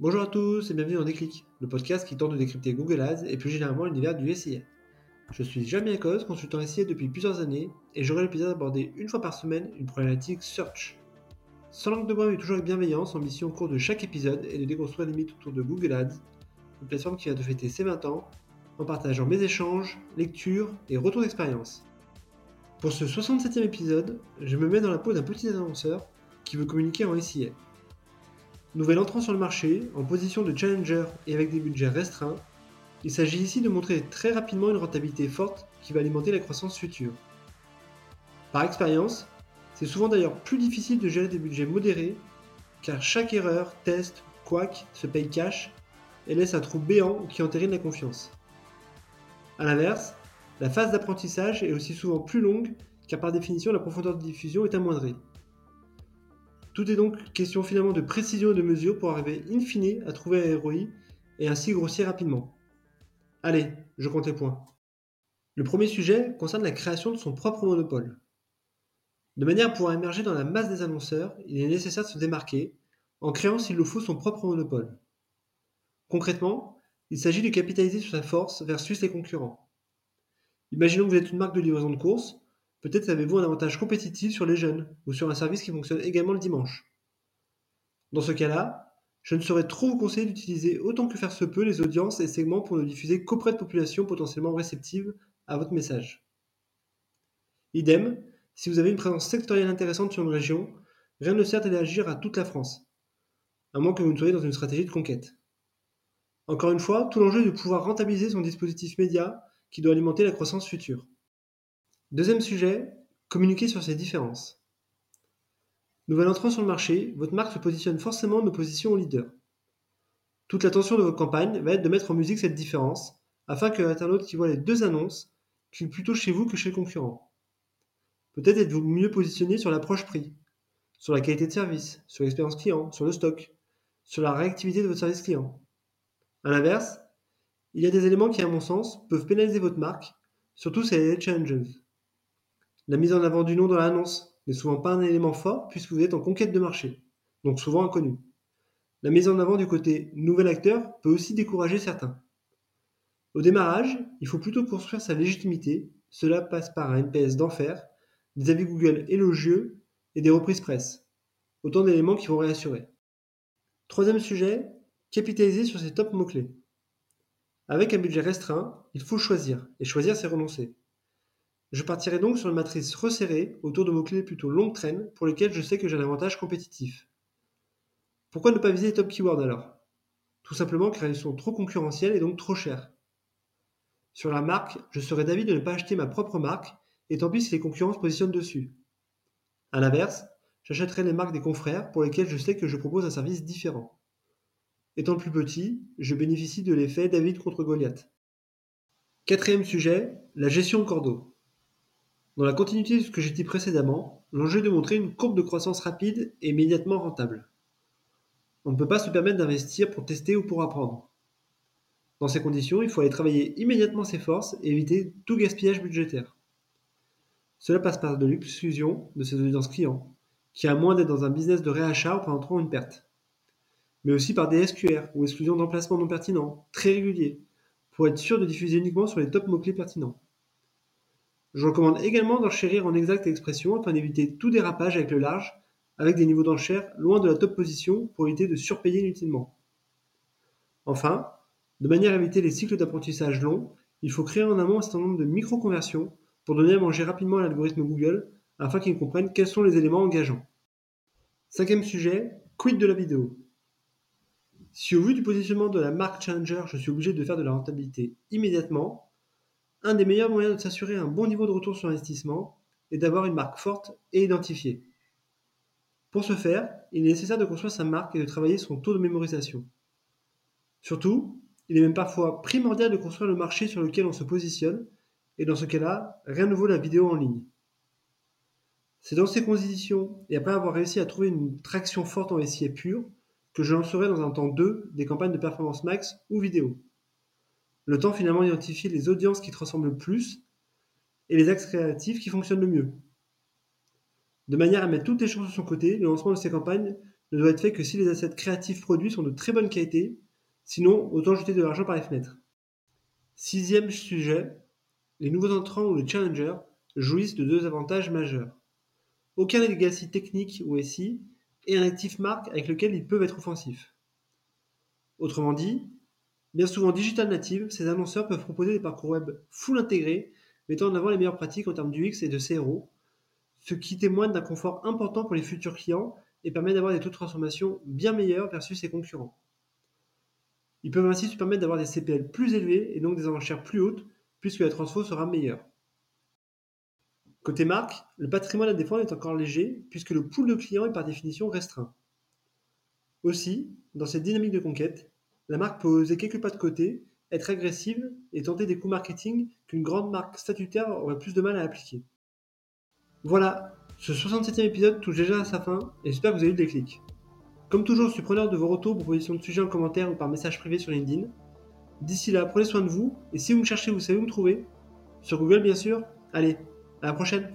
Bonjour à tous et bienvenue dans Déclic, le podcast qui tente de décrypter Google Ads et plus généralement l'univers du SIA. Je suis Jamie Akos, consultant SIA depuis plusieurs années et j'aurai l'habitude d'aborder une fois par semaine une problématique search. Sans langue de bois mais toujours avec bienveillance, ambition au cours de chaque épisode est de déconstruire les mythes autour de Google Ads, une plateforme qui vient de fêter ses 20 ans, en partageant mes échanges, lectures et retours d'expérience. Pour ce 67e épisode, je me mets dans la peau d'un petit annonceur qui veut communiquer en SIA. Nouvel entrant sur le marché, en position de challenger et avec des budgets restreints, il s'agit ici de montrer très rapidement une rentabilité forte qui va alimenter la croissance future. Par expérience, c'est souvent d'ailleurs plus difficile de gérer des budgets modérés, car chaque erreur, test, quack se paye cash et laisse un trou béant qui entérine la confiance. A l'inverse, la phase d'apprentissage est aussi souvent plus longue, car par définition la profondeur de diffusion est amoindrie. Tout est donc question finalement de précision et de mesure pour arriver in fine à trouver un ROI et ainsi grossir rapidement. Allez, je compte les points. Le premier sujet concerne la création de son propre monopole. De manière à pouvoir émerger dans la masse des annonceurs, il est nécessaire de se démarquer en créant s'il le faut son propre monopole. Concrètement, il s'agit de capitaliser sur sa force versus les concurrents. Imaginons que vous êtes une marque de livraison de courses, peut-être avez-vous un avantage compétitif sur les jeunes ou sur un service qui fonctionne également le dimanche. Dans ce cas-là, je ne saurais trop vous conseiller d'utiliser autant que faire se peut les audiences et segments pour ne diffuser qu'auprès de populations potentiellement réceptives à votre message. Idem, si vous avez une présence sectorielle intéressante sur une région, rien ne sert d'agir à toute la France, à moins que vous ne soyez dans une stratégie de conquête. Encore une fois, tout l'enjeu est de pouvoir rentabiliser son dispositif média qui doit alimenter la croissance future. Deuxième sujet, communiquer sur ces différences. Nouvel entrant sur le marché, votre marque se positionne forcément en opposition au leader. Toute l'attention de votre campagne va être de mettre en musique cette différence, afin que l'internaute qui voit les deux annonces clique plutôt chez vous que chez le concurrent. Peut-être êtes-vous mieux positionné sur l'approche prix, sur la qualité de service, sur l'expérience client, sur le stock, sur la réactivité de votre service client. A l'inverse, il y a des éléments qui, à mon sens, peuvent pénaliser votre marque, surtout si elle est. La mise en avant du nom dans l'annonce n'est souvent pas un élément fort puisque vous êtes en conquête de marché, donc souvent inconnu. La mise en avant du côté nouvel acteur peut aussi décourager certains. Au démarrage, il faut plutôt construire sa légitimité. Cela passe par un NPS d'enfer, des avis Google élogieux et des reprises presse. Autant d'éléments qui vont réassurer. Troisième sujet, capitaliser sur ses top mots-clés. Avec un budget restreint, il faut choisir, et choisir c'est renoncer. Je partirai donc sur une matrice resserrée autour de mots-clés plutôt longue traîne pour lesquels je sais que j'ai un avantage compétitif. Pourquoi ne pas viser les top keywords alors? Tout simplement car ils sont trop concurrentiels et donc trop chers. Sur la marque, je serais d'avis de ne pas acheter ma propre marque, et tant pis si les concurrents se positionnent dessus. A l'inverse, j'achèterai les marques des confrères pour lesquels je sais que je propose un service différent. Étant le plus petit, je bénéficie de l'effet David contre Goliath. Quatrième sujet, la gestion de cordeau. Dans la continuité de ce que j'ai dit précédemment, l'enjeu est de montrer une courbe de croissance rapide et immédiatement rentable. On ne peut pas se permettre d'investir pour tester ou pour apprendre. Dans ces conditions, il faut aller travailler immédiatement ses forces et éviter tout gaspillage budgétaire. Cela passe par de l'exclusion de ses audiences clients, qui a moins d'être dans un business de réachat présentant une perte. Mais aussi par des SQR ou exclusion d'emplacements non pertinents, très réguliers, pour être sûr de diffuser uniquement sur les top mots-clés pertinents. Je recommande également d'enchérir en exacte expression afin d'éviter tout dérapage avec le large, avec des niveaux d'enchère loin de la top position pour éviter de surpayer inutilement. Enfin, de manière à éviter les cycles d'apprentissage longs, il faut créer en amont un certain nombre de micro-conversions pour donner à manger rapidement à l'algorithme Google afin qu'il comprenne quels sont les éléments engageants. Cinquième sujet, quid de la vidéo? Si au vu du positionnement de la marque Challenger, je suis obligé de faire de la rentabilité immédiatement, un des meilleurs moyens de s'assurer un bon niveau de retour sur investissement est d'avoir une marque forte et identifiée. Pour ce faire, il est nécessaire de construire sa marque et de travailler son taux de mémorisation. Surtout, il est même parfois primordial de construire le marché sur lequel on se positionne, et dans ce cas-là, rien ne vaut la vidéo en ligne. C'est dans ces conditions, et après avoir réussi à trouver une traction forte en SIA pur, que je lancerai dans un temps 2 des campagnes de performance max ou vidéo. Le temps finalement d'identifier les audiences qui te ressemblent le plus et les axes créatifs qui fonctionnent le mieux. De manière à mettre toutes les chances de son côté, le lancement de ces campagnes ne doit être fait que si les assets créatifs produits sont de très bonne qualité, sinon autant jeter de l'argent par les fenêtres. Sixième sujet, les nouveaux entrants ou les challengers jouissent de deux avantages majeurs. Aucun legacy technique ou SI et un actif marque avec lequel ils peuvent être offensifs. Autrement dit, bien souvent digital native, ces annonceurs peuvent proposer des parcours web full intégrés, mettant en avant les meilleures pratiques en termes d'UX et de CRO, ce qui témoigne d'un confort important pour les futurs clients et permet d'avoir des taux de transformation bien meilleurs versus ses concurrents. Ils peuvent ainsi se permettre d'avoir des CPL plus élevés et donc des enchères plus hautes, puisque la transfo sera meilleure. Côté marque, le patrimoine à défendre est encore léger, puisque le pool de clients est par définition restreint. Aussi, dans cette dynamique de conquête, la marque peut oser quelques pas de côté, être agressive et tenter des coups marketing qu'une grande marque statutaire aurait plus de mal à appliquer. Voilà, ce 67e épisode touche déjà à sa fin et j'espère que vous avez eu le déclic. Comme toujours, je suis preneur de vos retours, propositions de sujets en commentaire ou par message privé sur LinkedIn. D'ici là, prenez soin de vous et si vous me cherchez, vous savez où me trouver. Sur Google, bien sûr. Allez, à la prochaine